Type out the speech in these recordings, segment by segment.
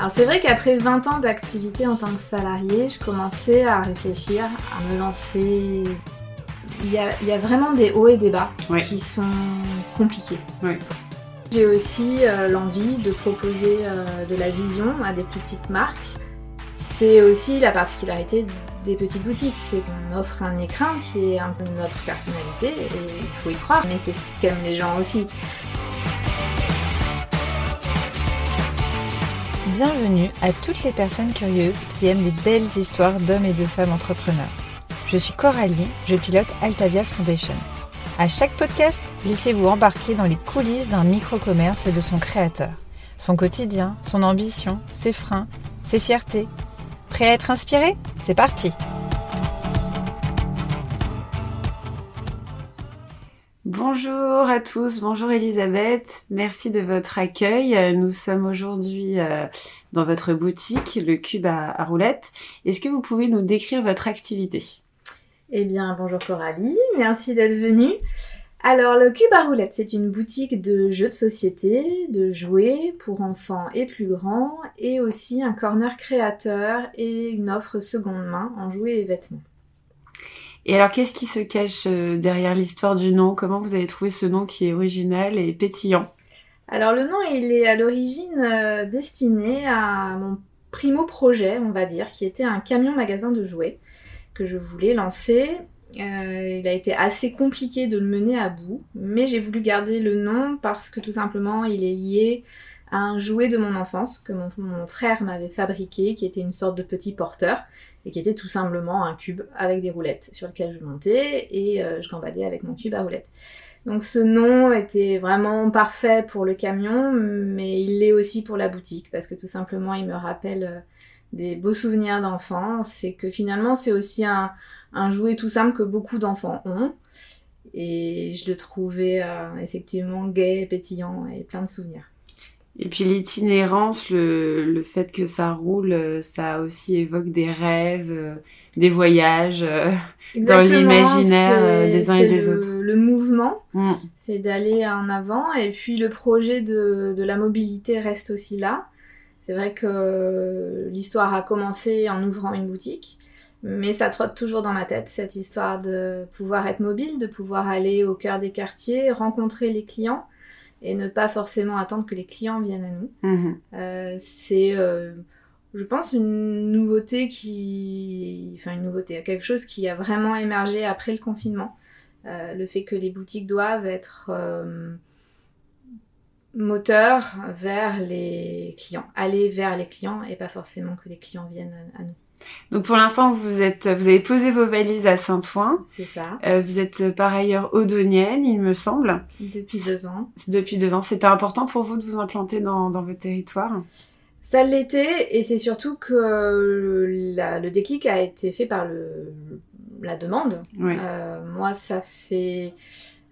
Alors c'est vrai qu'après 20 ans d'activité en tant que salarié, je commençais à réfléchir, à me lancer. Il y a, vraiment des hauts et des bas qui sont compliqués. J'ai aussi euh, l'envie de proposer euh, de la vision à des plus petites marques. C'est aussi la particularité des petites boutiques, c'est qu'on offre un écrin qui est un peu notre personnalité et il faut y croire, mais c'est ce qu'aiment les gens aussi. Bienvenue à toutes les personnes curieuses qui aiment les belles histoires d'hommes et de femmes entrepreneurs. Je suis Coralie, je pilote Altavia Foundation. À chaque podcast, laissez-vous embarquer dans les coulisses d'un micro-commerce et de son créateur. Son quotidien, son ambition, ses freins, ses fiertés. Prêt à être inspiré? C'est parti Bonjour à tous, bonjour Elisabeth, merci de votre accueil. Nous sommes aujourd'hui euh, dans votre boutique, le Cube à, roulettes. Est-ce que vous pouvez nous décrire votre activité? Eh bien, bonjour Coralie, merci d'être venue. Alors, le Cube à roulettes, c'est une boutique de jeux de société, de jouets pour enfants et plus grands, et aussi un corner créateur et une offre seconde main en jouets et vêtements. Et alors, qu'est-ce qui se cache euh, derrière l'histoire du nom? Comment vous avez trouvé ce nom qui est original et pétillant? Alors, le nom, il est à l'origine euh, destiné à mon primo projet, on va dire, qui était un camion magasin de jouets que je voulais lancer. Euh, il a été assez compliqué de le mener à bout, mais j'ai voulu garder le nom parce que tout simplement il est lié un jouet de mon enfance que mon, frère m'avait fabriqué, qui était une sorte de petit porteur et qui était tout simplement un cube avec des roulettes sur lequel je montais et euh, je gambadais avec mon cube à roulettes. Donc ce nom était vraiment parfait pour le camion, mais il l'est aussi pour la boutique parce que tout simplement il me rappelle euh, des beaux souvenirs d'enfance C'est que finalement c'est aussi un, un jouet tout simple que beaucoup d'enfants ont. Et je le trouvais euh, effectivement gai, pétillant et plein de souvenirs. Et puis l'itinérance, le, le, fait que ça roule, euh, ça aussi évoque des rêves, euh, des voyages dans l'imaginaire des uns et des autres. Le mouvement, mm. c'est d'aller en avant. Et puis le projet de, de la mobilité reste aussi là. C'est vrai que l'histoire a commencé en ouvrant une boutique. Mais ça trotte toujours dans ma tête, cette histoire de pouvoir être mobile, de pouvoir aller au cœur des quartiers, rencontrer les clients et ne pas forcément attendre que les clients viennent à nous. Mhm. Euh, c'est, euh, je pense, une nouveauté qui... Enfin, une nouveauté, quelque chose qui a vraiment émergé après le confinement. Euh, le fait que les boutiques doivent être moteurs vers les clients, aller vers les clients et pas forcément que les clients viennent à nous. Donc pour l'instant, vous êtes, vous avez posé vos valises à Saint-Ouen. C'est ça. Euh, vous êtes euh, par ailleurs odonienne, il me semble. Depuis deux ans. Depuis deux ans. C'était important pour vous de vous implanter dans, dans votre territoire? Ça l'était, et c'est surtout que le, déclic a été fait par le, la demande. Euh, moi, ça fait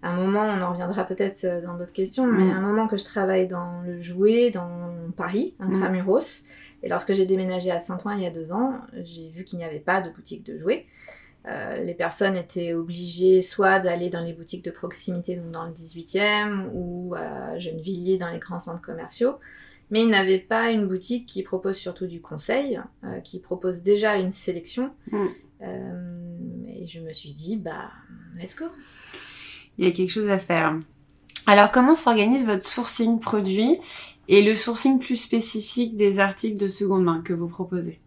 un moment, on en reviendra peut-être dans d'autres questions, mais mm. un moment que je travaille dans le jouet, dans Paris, intramuros. Mm. Et lorsque j'ai déménagé à Saint-Ouen il y a deux ans, j'ai vu qu'il n'y avait pas de boutique de jouets. Euh, les personnes étaient obligées soit d'aller dans les boutiques de proximité, donc dans le 18e, ou à Gennevilliers dans les grands centres commerciaux, mais ils n'avaient pas une boutique qui propose surtout du conseil, euh, qui propose déjà une sélection. Mm. Euh, et je me suis dit, bah, let's go. Il y a quelque chose à faire. Alors, comment s'organise votre sourcing produit? Et le sourcing plus spécifique des articles de seconde main que vous proposez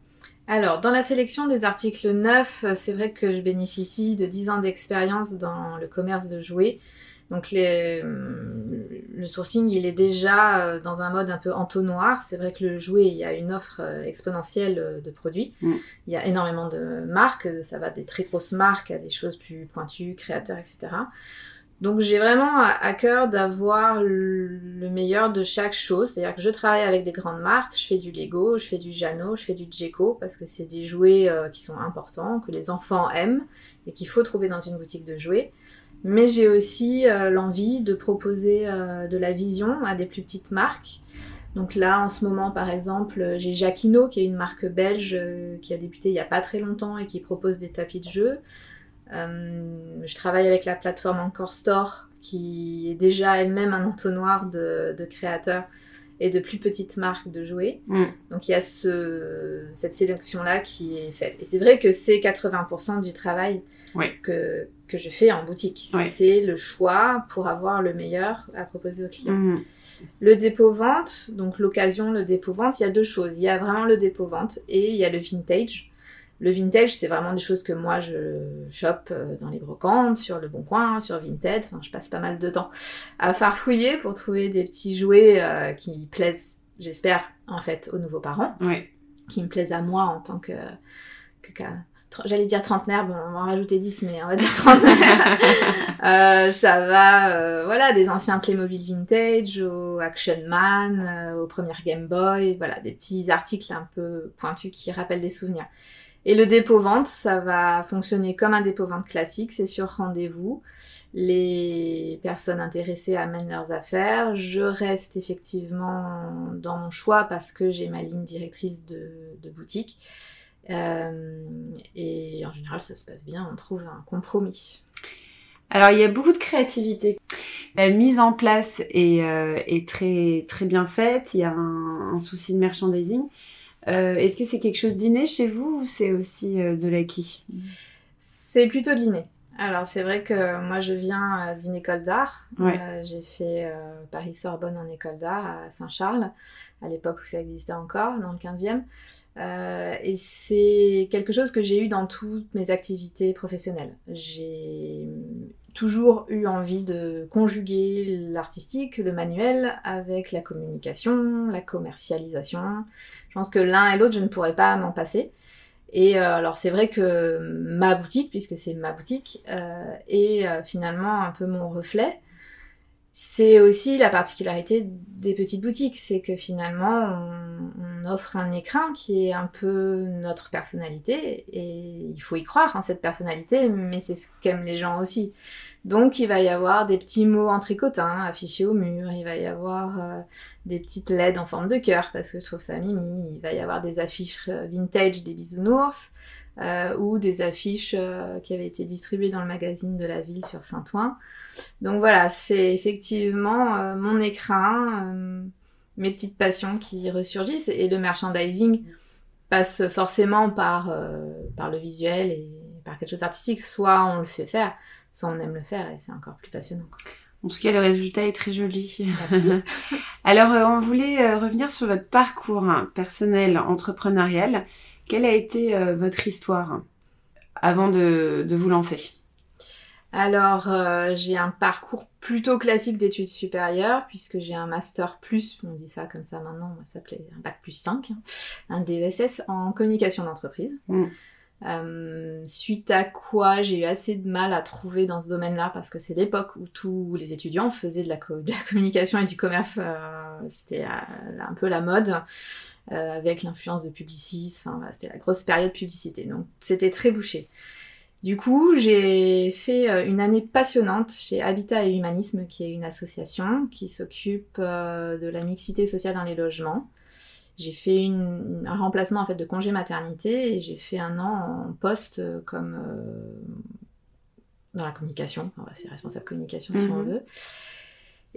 alors, dans la sélection des articles neufs, c'est vrai que je bénéficie de 10 ans d'expérience dans le commerce de jouets. Donc le sourcing, il est déjà euh, dans un mode un peu entonnoir. C'est vrai que le jouet, il y a une offre euh, exponentielle euh, de produits. Mm. Il y a énormément de marques. Ça va des très grosses marques à des choses plus pointues, créateurs, etc. Donc j'ai vraiment à cœur d'avoir le meilleur de chaque chose. C'est-à-dire que je travaille avec des grandes marques, je fais du Lego, je fais du Jano, je fais du Djeco parce que c'est des jouets euh, qui sont importants, que les enfants aiment et qu'il faut trouver dans une boutique de jouets. Mais j'ai aussi euh, l'envie de proposer euh, de la vision à des plus petites marques. Donc là, en ce moment, par exemple, j'ai Jacquino, qui est une marque belge qui a débuté il n'y a pas très longtemps et qui propose des tapis de jeu. Euh, je travaille avec la plateforme Encore Store, qui est déjà elle-même un entonnoir de, créateurs et de plus petites marques de jouets. Mm. Donc il y a ce, cette sélection-là qui est faite. Et c'est vrai que c'est 80% du travail Oui. que, que je fais en boutique. Oui. C'est le choix pour avoir le meilleur à proposer aux clients. Mhm. Le dépôt-vente, donc l'occasion, le dépôt-vente, il y a deux choses. Il y a vraiment le dépôt-vente et il y a le vintage. Le vintage, c'est vraiment des choses que moi je chope euh, dans les brocantes, sur le Bon Coin, sur Vinted. Enfin, je passe pas mal de temps à farfouiller pour trouver des petits jouets euh, qui plaisent, j'espère, en fait, aux nouveaux parents, qui me plaisent à moi en tant que, J'allais dire trentenaire, bon, on va en rajouter 10, mais on va dire trentenaire. Euh, ça va, euh, voilà, des anciens Playmobil vintage, au Action Man, euh, au premier Game Boy, voilà, des petits articles un peu pointus qui rappellent des souvenirs. Et le dépôt-vente, ça va fonctionner comme un dépôt-vente classique, c'est sur rendez-vous. Les personnes intéressées amènent leurs affaires. Je reste effectivement dans mon choix parce que j'ai ma ligne directrice de, boutique. Euh, et en général, ça se passe bien, on trouve un compromis. Alors il y a beaucoup de créativité. La mise en place est, euh, très très bien faite. Il y a un souci de merchandising. Euh, Est-ce que c'est quelque chose d'inné chez vous ou c'est aussi euh, de l'acquis? C'est plutôt de l'inné. Alors c'est vrai que moi je viens euh, d'une école d'art. Ouais. Euh, j'ai fait euh, Paris-Sorbonne en école d'art à Saint-Charles, à l'époque où ça existait encore, dans le 15e. Euh, et c'est quelque chose que j'ai eu dans toutes mes activités professionnelles. J'ai toujours eu envie de conjuguer l'artistique, le manuel, avec la communication, la commercialisation. Je pense que l'un et l'autre, je ne pourrais pas m'en passer. Et euh, alors c'est vrai que ma boutique, puisque c'est ma boutique, euh, est euh, finalement un peu mon reflet. C'est aussi la particularité des petites boutiques, c'est que finalement on, on offre un écrin qui est un peu notre personnalité et il faut y croire en cette personnalité, mais c'est ce qu'aiment les gens aussi. Donc il va y avoir des petits mots en tricotin affichés au mur, il va y avoir euh, des petites LED en forme de cœur parce que je trouve ça mimi, il va y avoir des affiches euh, vintage des bisounours euh, ou des affiches qui avaient été distribuées dans le magazine de la ville sur Saint-Ouen. Donc voilà, c'est effectivement mon écrin, mes petites passions qui ressurgissent. Et le merchandising passe forcément par, par le visuel et par quelque chose d'artistique. Soit on le fait faire, soit on aime le faire et c'est encore plus passionnant. quoi. En tout cas, le résultat est très joli. Merci. Alors, euh, on voulait euh, revenir sur votre parcours hein, personnel, entrepreneurial. Quelle a été euh, votre histoire avant de, de vous lancer? Alors, j'ai un parcours plutôt classique d'études supérieures, puisque j'ai un master plus, on dit ça comme ça maintenant, ça s'appelait un bac plus 5, hein, un DESS en communication d'entreprise. Mm. Euh, suite à quoi j'ai eu assez de mal à trouver dans ce domaine-là, parce que c'est l'époque où tous les étudiants faisaient de la, communication et du commerce, euh, c'était euh, un peu la mode. avec l'influence de Publicis, enfin c'était la grosse période publicité, donc c'était très bouché. Du coup, j'ai fait une année passionnante chez Habitat et Humanisme, qui est une association qui s'occupe de la mixité sociale dans les logements. J'ai fait une- un remplacement en fait de congé maternité et j'ai fait un an en poste euh, comme euh, dans la communication, c'est responsable communication si on Mhm. veut.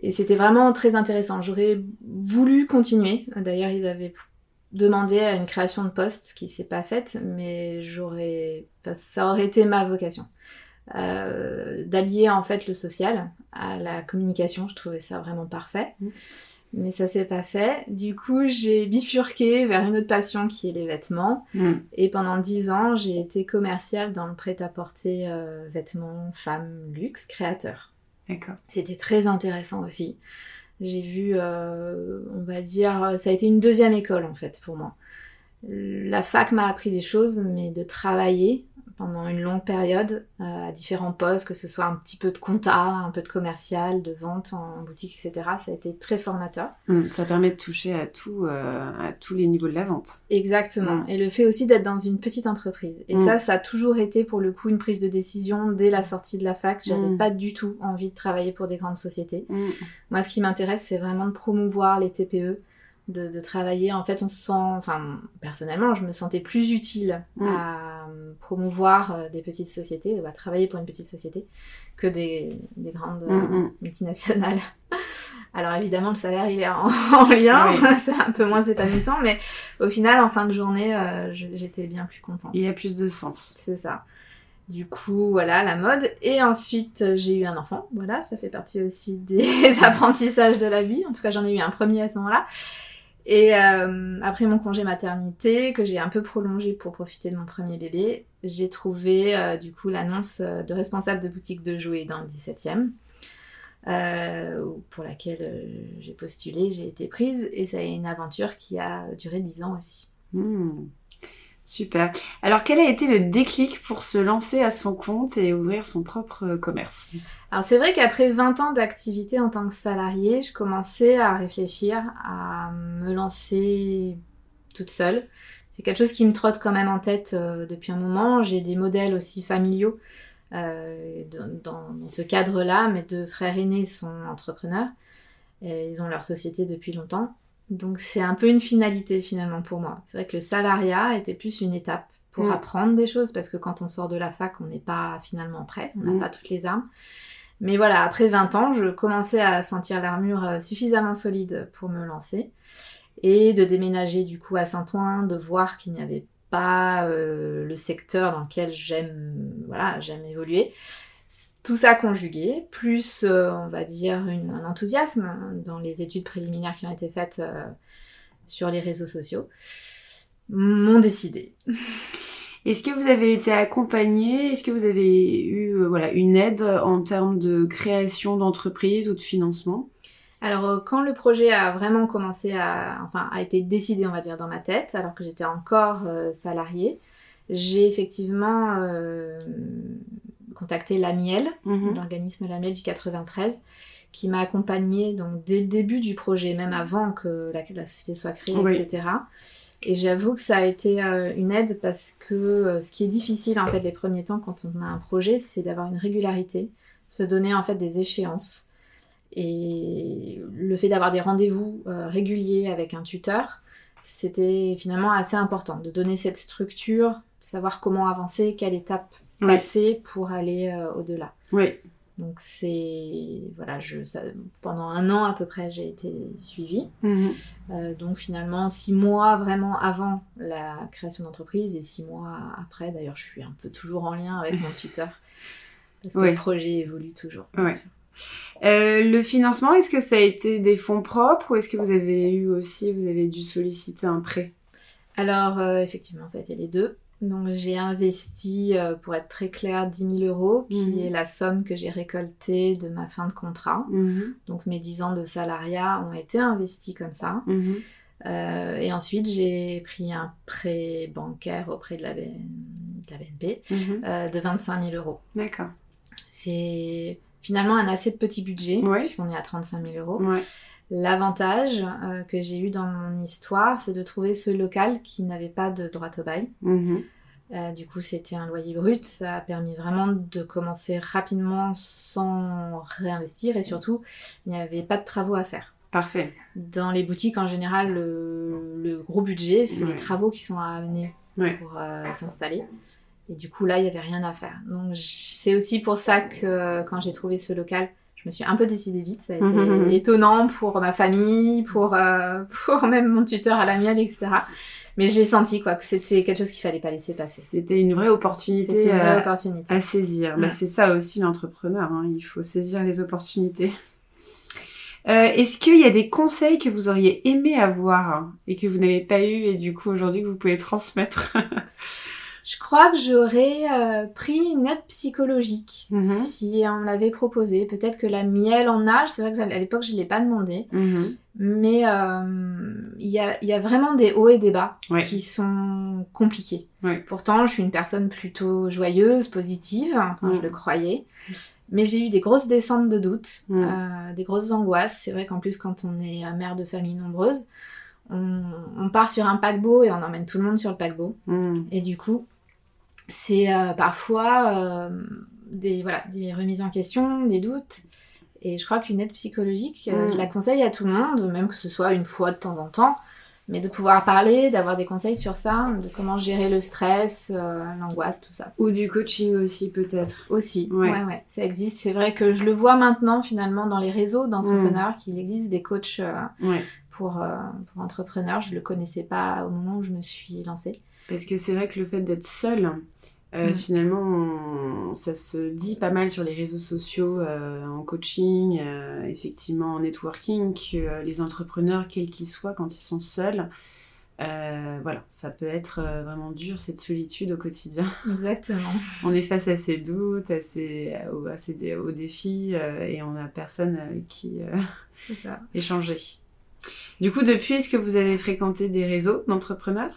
Et c'était vraiment très intéressant. J'aurais voulu continuer. D'ailleurs, ils avaient demandé à une création de poste, ce qui s'est pas faite, mais j'aurais, enfin, ça aurait été ma vocation. Euh, d'allier en fait le social à la communication, je trouvais ça vraiment parfait. Mhm. Mais ça s'est pas fait. Du coup, j'ai bifurqué vers une autre passion qui est les vêtements. Hmm. Et pendant dix ans, j'ai été commerciale dans le prêt-à-porter euh, vêtements femmes luxe créateur. D'accord. C'était très intéressant aussi. J'ai vu, euh, on va dire, ça a été une deuxième école en fait pour moi. La fac m'a appris des choses, mais de travailler pendant une longue période euh, à différents postes, que ce soit un petit peu de compta, un peu de commercial, de vente en boutique, etc. Ça a été très formateur. Hmm. Ça permet de toucher à tout, euh, à tous les niveaux de la vente. Exactement. Mm. Et le fait aussi d'être dans une petite entreprise. Et Mm. ça, ça a toujours été pour le coup une prise de décision dès la sortie de la fac. J'avais Mm. pas du tout envie de travailler pour des grandes sociétés. Moi, ce qui m'intéresse, c'est vraiment de promouvoir les TPE, de, de travailler. En fait, on se sent, enfin, personnellement, je me sentais plus utile Mm. à euh, promouvoir euh, des petites sociétés, à travailler pour une petite société, que des, des grandes euh, Mm, mm. multinationales. Alors évidemment, le salaire, il est en, lien, c'est un peu moins épanouissant, mais au final, en fin de journée, euh, j'étais bien plus contente. Il y a plus de sens. C'est ça. Du coup, voilà, la mode. Et ensuite, j'ai eu un enfant. Voilà, ça fait partie aussi des apprentissages de la vie. En tout cas, j'en ai eu un premier à ce moment-là. Et euh, après mon congé maternité, que j'ai un peu prolongé pour profiter de mon premier bébé, j'ai trouvé euh, du coup l'annonce de responsable de boutique de jouets dans le 17e. Euh, pour laquelle euh, j'ai postulé, j'ai été prise et ça a une aventure qui a duré dix ans aussi. Hmm. Super. Alors quel a été le déclic pour se lancer à son compte et ouvrir son propre commerce? Alors c'est vrai qu'après 20 ans d'activité en tant que salarié, je commençais à réfléchir à me lancer toute seule. C'est quelque chose qui me trotte quand même en tête euh, depuis un moment. J'ai des modèles aussi familiaux euh, dans, ce cadre-là. Mes deux frères aînés sont entrepreneurs. Et ils ont leur société depuis longtemps. Donc c'est un peu une finalité finalement pour moi. C'est vrai que le salariat était plus une étape pour mm. apprendre des choses parce que quand on sort de la fac, on n'est pas finalement prêt, on n'a mm. pas toutes les armes. Mais voilà, après 20 ans, je commençais à sentir l'armure euh, suffisamment solide pour me lancer et de déménager du coup à Saint-Ouen, de voir qu'il n'y avait euh, le secteur dans lequel j'aime voilà, j'aime évoluer. Tout ça conjugué, plus euh, on va dire un enthousiasme dans les études préliminaires qui ont été faites euh, sur les réseaux sociaux, m'ont décidé. Est-ce que vous avez été accompagné Est-ce que vous avez eu voilà une aide en termes de création d'entreprise ou de financement? Alors euh, quand le projet a vraiment commencé à, enfin, a été décidé, on va dire, dans ma tête, alors que j'étais encore euh, salariée, j'ai effectivement euh, contacté l'AMIEL, mhm. l'organisme l'AMIEL du 93, qui m'a accompagnée donc dès le début du projet, même avant que la, société soit créée, etc. Et j'avoue que ça a été une aide parce que ce qui est difficile en fait les premiers temps quand on a un projet, c'est d'avoir une régularité, se donner en fait des échéances. Et le fait d'avoir des rendez-vous euh, réguliers avec un tuteur, c'était finalement assez important de donner cette structure, savoir comment avancer, quelle étape passer pour aller euh, au-delà. Oui. Donc c'est voilà, je pendant un an à peu près j'ai été suivie. Mhm. Euh, donc finalement six mois vraiment avant la création d'entreprise et six mois après. D'ailleurs je suis un peu toujours en lien avec mon tuteur parce que le projet évolue toujours. Euh, le financement, est-ce que ça a été des fonds propres ou est-ce que vous avez eu aussi, vous avez dû solliciter un prêt? Alors, euh, effectivement, ça a été les deux. Donc, j'ai investi, euh, pour être très clair, 10 000 euros, qui mhm. est la somme que j'ai récoltée de ma fin de contrat. Mhm. Donc, mes 10 ans de salariat ont été investis comme ça. Mhm. et ensuite, j'ai pris un prêt bancaire auprès de la, BNP de 25 000 euros. D'accord. C'est finalement un assez petit budget, puisqu'on est à 35 000 euros. L'avantage euh, que j'ai eu dans mon histoire, c'est de trouver ce local qui n'avait pas de droit au bail. Mhm. Euh, du coup, c'était un loyer brut. Ça a permis vraiment de commencer rapidement sans réinvestir et surtout, il n'y avait pas de travaux à faire. Parfait. Dans les boutiques, en général, le, gros budget, c'est les travaux qui sont à amener pour euh, s'installer. Et du coup, là, il n'y avait rien à faire. Donc, c'est aussi pour ça que quand j'ai trouvé ce local, je me suis un peu décidée vite. Ça a été mhm. étonnant pour ma famille, pour, euh, pour même mon tuteur à la mienne, etc. Mais j'ai senti quoi que c'était quelque chose qu'il fallait pas laisser passer. C'était une vraie opportunité, une vraie opportunité. À, saisir. Bah, c'est ça aussi l'entrepreneur. Hein. Il faut saisir les opportunités. Euh, Est-ce qu'il y a des conseils que vous auriez aimé avoir hein, et que vous n'avez pas eu et du coup aujourd'hui que vous pouvez transmettre? Je crois que j'aurais euh, pris une aide psychologique mhm. si on l'avait proposé. Peut-être que la miel en âge, c'est vrai qu'à l'époque je ne l'ai pas demandé, mhm. mais euh, il y, a, vraiment des hauts et des bas qui sont compliqués. Pourtant, je suis une personne plutôt joyeuse, positive, enfin, je le croyais. Mais j'ai eu des grosses descentes de doute, euh, des grosses angoisses. C'est vrai qu'en plus, quand on est mère de famille nombreuse, on, on, part sur un paquebot et on emmène tout le monde sur le paquebot. Et du coup, c'est euh, parfois euh, des, voilà, des remises en question, des doutes. Et je crois qu'une aide psychologique, euh, je mm. la conseille à tout le monde, même que ce soit une fois de temps en temps, mais de pouvoir parler, d'avoir des conseils sur ça, de comment gérer le stress, euh, l'angoisse, tout ça. Ou du coaching aussi peut-être. Aussi, Ouais. ouais. ouais, ça existe. C'est vrai que je le vois maintenant finalement dans les réseaux d'entrepreneurs qu'il existe des coachs euh, Ouais. pour, euh, pour entrepreneurs. Je le connaissais pas au moment où je me suis lancée. Parce que c'est vrai que le fait d'être seul, euh, Mm. finalement, on- ça se dit pas mal sur les réseaux sociaux, euh, en coaching, euh, effectivement en networking, que les entrepreneurs, quels qu'ils soient, quand ils sont seuls, voilà, ça peut être vraiment dur, cette solitude au quotidien. Exactement. on est face à ses doutes, à ses, aux, à ses aux défis, et on n'a personne avec qui échanger. Du coup, depuis, est-ce que vous avez fréquenté des réseaux d'entrepreneurs?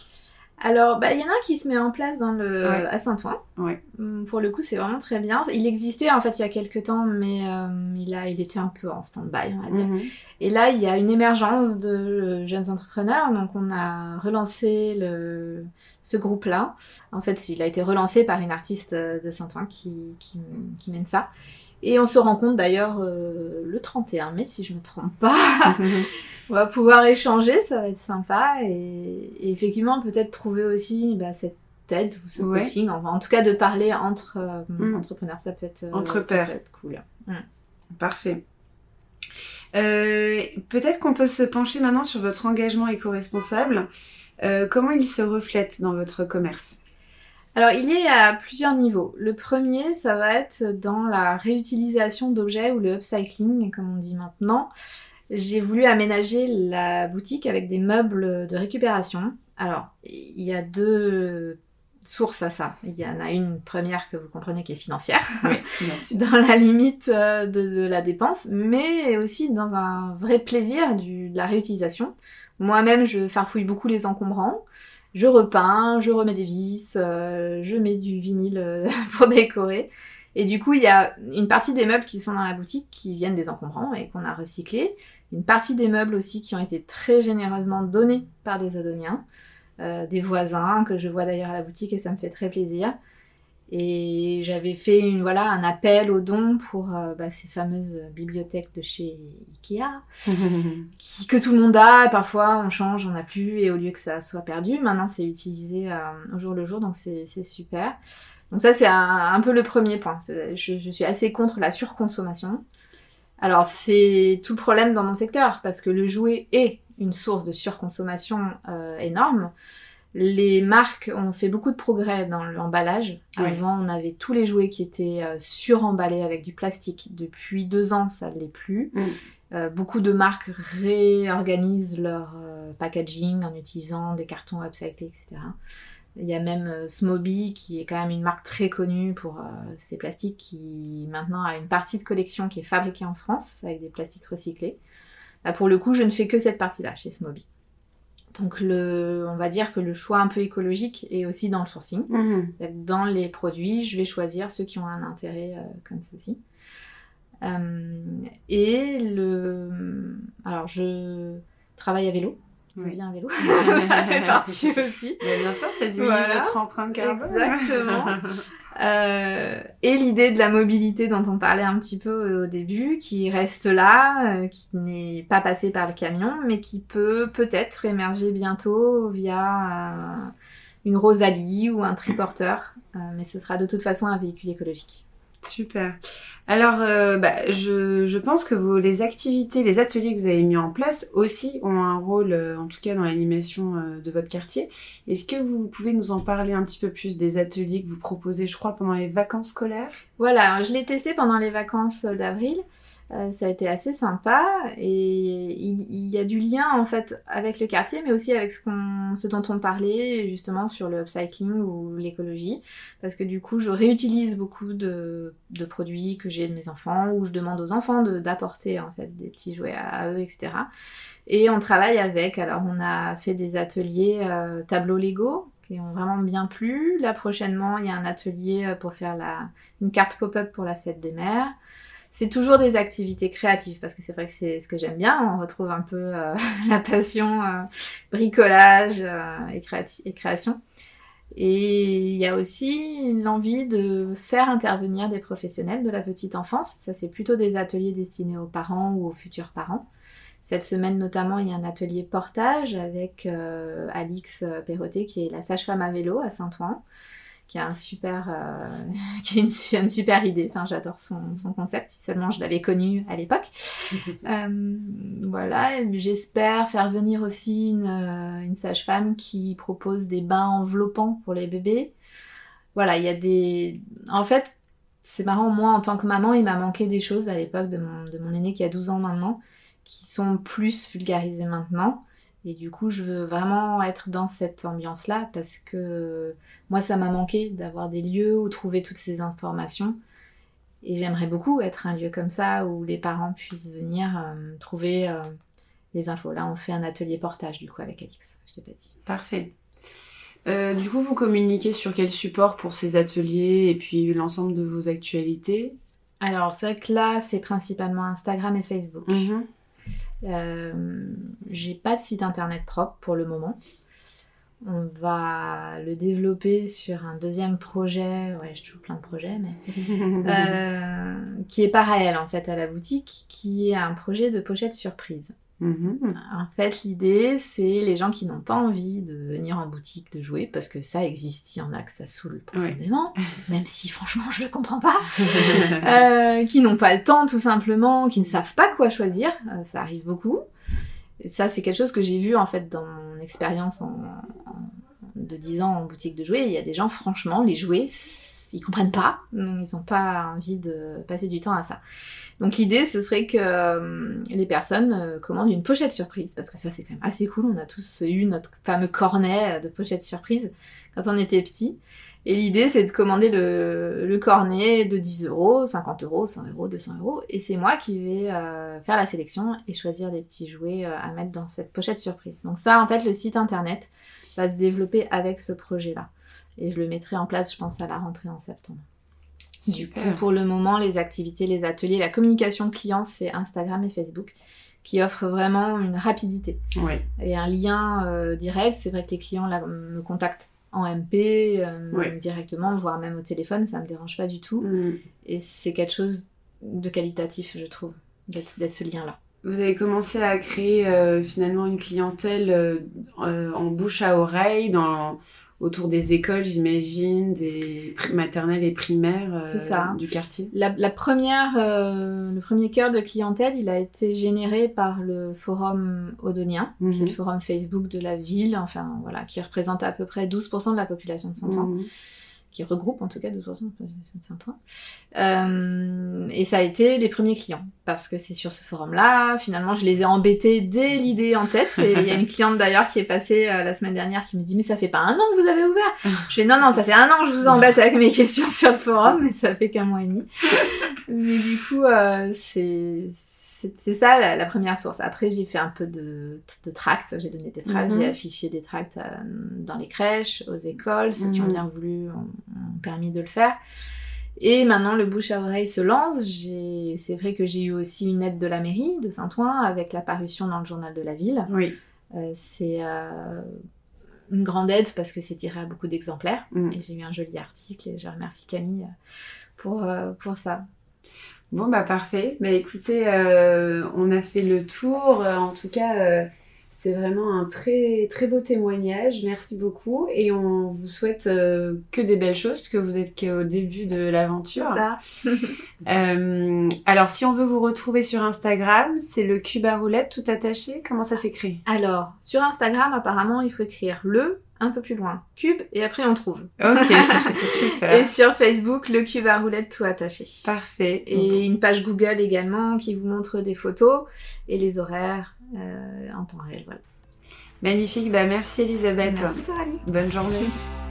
Alors, bah, il y en a un qui se met en place dans le... Ouais. à Saint-Ouen. Ouais. Hum, Pour le coup, c'est vraiment très bien. Il existait en fait il y a quelques temps, mais euh, il, a... il était un peu en stand-by, on va dire. Mhm. Et là, il y a une émergence de euh, jeunes entrepreneurs. Donc, on a relancé le... ce groupe-là. En fait, il a été relancé par une artiste euh, de Saint-Ouen qui, qui, qui mène ça. Et on se rencontre d'ailleurs euh, le 31 mai, si je me trompe pas. on va pouvoir échanger, ça va être sympa. Et, et effectivement, peut-être trouver aussi bah, cette aide ou ce Ouais. coaching. Enfin, en tout cas, de parler entre euh, Mm. entrepreneurs, ça peut être, euh, Entre ça pairs. peut être cool. Parfait. Euh, Peut-être qu'on peut se pencher maintenant sur votre engagement éco-responsable. Euh, comment il se reflète dans votre commerce? Alors, il est à plusieurs niveaux. Le premier, ça va être dans la réutilisation d'objets ou le upcycling, comme on dit maintenant. J'ai voulu aménager la boutique avec des meubles de récupération. Alors, il y a deux sources à ça. Il y en a une première que vous comprenez qui est financière. Oui, dans la limite euh, de, de la dépense, mais aussi dans un vrai plaisir du, de la réutilisation. Moi-même, je farfouille beaucoup les encombrants. Je repeins, je remets des vis, euh, je mets du vinyle euh, pour décorer. Et du coup, il y a une partie des meubles qui sont dans la boutique qui viennent des encombrants et qu'on a recyclés. Une partie des meubles aussi qui ont été très généreusement donnés par des odoniens, euh, des voisins que je vois d'ailleurs à la boutique et ça me fait très plaisir. Et j'avais fait une, voilà, un appel aux dons pour euh, bah, ces fameuses bibliothèques de chez Ikea, qui, que tout le monde a. et Parfois, on change, on n'a plus, et au lieu que ça soit perdu, maintenant c'est utilisé euh, au jour le jour, donc c'est c'est super. Donc ça, c'est un, un peu le premier point. Je suis assez contre la surconsommation. Alors, c'est tout le problème dans mon secteur, parce que le jouet est une source de surconsommation euh, énorme. Les marques ont fait beaucoup de progrès dans l'emballage. Ouais. Avant, on avait tous les jouets qui étaient euh, suremballés avec du plastique. Depuis deux ans, ça ne l'est plus. Mm. Euh, beaucoup de marques réorganisent leur packaging en utilisant des cartons upcyclés, etc. Il y a même euh, Smoby, qui est quand même une marque très connue pour euh, ses plastiques, qui maintenant a une partie de collection qui est fabriquée en France avec des plastiques recyclés. Là, pour le coup, je ne fais que cette partie-là chez Smoby. Donc, le, on va dire que le choix un peu écologique est aussi dans le sourcing. Mhm. Dans les produits, je vais choisir ceux qui ont un intérêt euh, comme ceci. Euh, et le... Alors, je travaille à vélo. Je Oui. viens à vélo. ça fait partie aussi. Mais bien sûr, ça diminue Voilà. votre empreinte carbone. Exactement. Euh, et l'idée de la mobilité dont on parlait un petit peu au début, qui reste là, euh, qui n'est pas passé par le camion, mais qui peut peut-être émerger bientôt via euh, une Rosalie ou un triporteur. Mais ce sera de toute façon un véhicule écologique. Super. Alors, euh, bah, je, pense que les activités, les ateliers que vous avez mis en place aussi ont un rôle, euh, en tout cas dans l'animation euh, de votre quartier. Est-ce que vous pouvez nous en parler un petit peu plus des ateliers que vous proposez, je crois, pendant les vacances scolaires? Voilà, je l'ai testé pendant les vacances d'avril. Euh, ça a été assez sympa et il, y a du lien en fait avec le quartier, mais aussi avec ce, ce dont on parlait justement sur le upcycling ou l'écologie, parce que du coup je réutilise beaucoup de, de produits que j'ai de mes enfants ou je demande aux enfants de, d'apporter en fait des petits jouets à, eux, etc. Et on travaille avec. Alors on a fait des ateliers euh, tableau Lego qui ont vraiment bien plu. Là prochainement il y a un atelier euh, pour faire la une carte pop-up pour la fête des mères. C'est toujours des activités créatives parce que c'est vrai que c'est ce que j'aime bien. On retrouve un peu euh, la passion euh, bricolage euh, et, et création. Et il y a aussi l'envie de faire intervenir des professionnels de la petite enfance. Ça, c'est plutôt des ateliers destinés aux parents ou aux futurs parents. Cette semaine notamment, il y a un atelier portage avec Alix Perrotet, qui est la sage-femme à vélo à Saint-Ouen, qui a un super, euh, qui a une, une, super idée. Enfin, j'adore son, son, concept. Si seulement je l'avais connu à l'époque. euh, voilà. J'espère faire venir aussi une, euh, une sage-femme qui propose des bains enveloppants pour les bébés. Voilà, il y a des. En fait, c'est marrant. Moi, en tant que maman, il m'a manqué des choses à l'époque de mon, de mon aîné qui a 12 ans maintenant qui sont plus vulgarisées maintenant. Et du coup, je veux vraiment être dans cette ambiance-là parce que moi, ça m'a manqué d'avoir des lieux où trouver toutes ces informations. Et j'aimerais beaucoup être un lieu comme ça où les parents puissent venir euh, trouver euh, les infos. Là, on fait un atelier portage du coup avec Alix. Je t'ai pas dit. Parfait. Euh, du coup, vous communiquez sur quel support pour ces ateliers et puis l'ensemble de vos actualités? Alors, c'est vrai que là, c'est principalement Instagram et Facebook. Mhm. Euh, j'ai pas de site internet propre pour le moment. On va le développer sur un deuxième projet, ouais, j'ai toujours plein de projets, mais euh, qui est pareil en fait à la boutique, qui est un projet de pochette surprise. Mhm. En fait, l'idée, c'est les gens qui n'ont pas envie de venir en boutique de jouer, parce que ça existe, il y en a que ça saoule profondément, même si franchement je le comprends pas, euh, qui n'ont pas le temps tout simplement, qui ne savent pas quoi choisir, euh, ça arrive beaucoup. Et ça, c'est quelque chose que j'ai vu en fait dans mon expérience en, en- de 10 ans en boutique de jouets. Il y a des gens, franchement, les jouets, ils comprennent pas, donc ils n'ont pas envie de passer du temps à ça. Donc l'idée, ce serait que euh, les personnes euh, commandent une pochette surprise, parce que ça c'est quand même assez cool. On a tous eu notre fameux cornet de pochette surprise quand on était petit. Et l'idée, c'est de commander le, cornet de 10 euros, 50 euros, 100 euros, 200 euros. Et c'est moi qui vais euh, faire la sélection et choisir les petits jouets à mettre dans cette pochette surprise. Donc ça, en fait, le site internet va se développer avec ce projet-là. Et je le mettrai en place, je pense, à la rentrée en septembre. Du coup, pour le moment, les activités, les ateliers, la communication client, c'est Instagram et Facebook qui offrent vraiment une rapidité Ouais. et un lien euh, direct. C'est vrai que les clients là, me contactent en MP euh, directement, voire même au téléphone, ça me dérange pas du tout. Mhm. Et c'est quelque chose de qualitatif, je trouve, d'être ce lien-là. Vous avez commencé à créer euh, finalement une clientèle en bouche à oreille dans, autour des écoles, j'imagine, des maternelles et primaires euh, C'est ça. du quartier. La, la première, euh, le premier cœur de clientèle, il a été généré par le forum odonien, qui est Mhm. le forum Facebook de la ville, enfin voilà, qui représente à peu près 12% de la population de Saint-Ouen. Mhm. qui regroupe en tout cas 12% de la population de Saint-Ouen. Euh, et ça a été les premiers clients, parce que c'est sur ce forum-là, finalement, je les ai embêtés dès l'idée en tête. Et il y a une cliente d'ailleurs qui est passée euh, la semaine dernière qui me dit, mais ça fait pas un an que vous avez ouvert Je fais, non, non, ça fait un an que je vous embête avec mes questions sur le forum, mais ça fait qu'un mois et demi. Mais du coup, euh, c'est... C'est ça la, la première source. Après, j'ai fait un peu de, de tracts. J'ai donné des tracts, Mhm. j'ai affiché des tracts euh, dans les crèches, aux écoles. Ceux qui ont Mhm. bien voulu ont, ont permis de le faire. Et maintenant, le bouche à oreille se lance. C'est vrai que j'ai eu aussi une aide de la mairie de Saint-Ouen avec la parution dans le journal de la ville. Oui. Euh, c'est euh, une grande aide parce que c'est tiré à beaucoup d'exemplaires. Mhm. Et j'ai eu un joli article et je remercie Camille pour, euh, pour ça. Bon, bah parfait. Bah écoutez, on a fait le tour. En tout cas, c'est vraiment un très, très beau témoignage. Merci beaucoup. Et on vous souhaite euh, que des belles choses puisque vous êtes qu'au début de l'aventure. Euh, alors, si on veut vous retrouver sur Instagram, c'est le cube à roulette tout attaché. Comment ça s'écrit? Alors, sur Instagram, apparemment, il faut écrire le, un peu plus loin, cube, et après on trouve. Ok, super. Et sur Facebook, le cube à roulette tout attaché. Parfait. Et une page Google également qui vous montre des photos et les horaires en temps réel. Voilà. Magnifique. Bah merci Elisabeth. Merci Coralie. Bonne journée.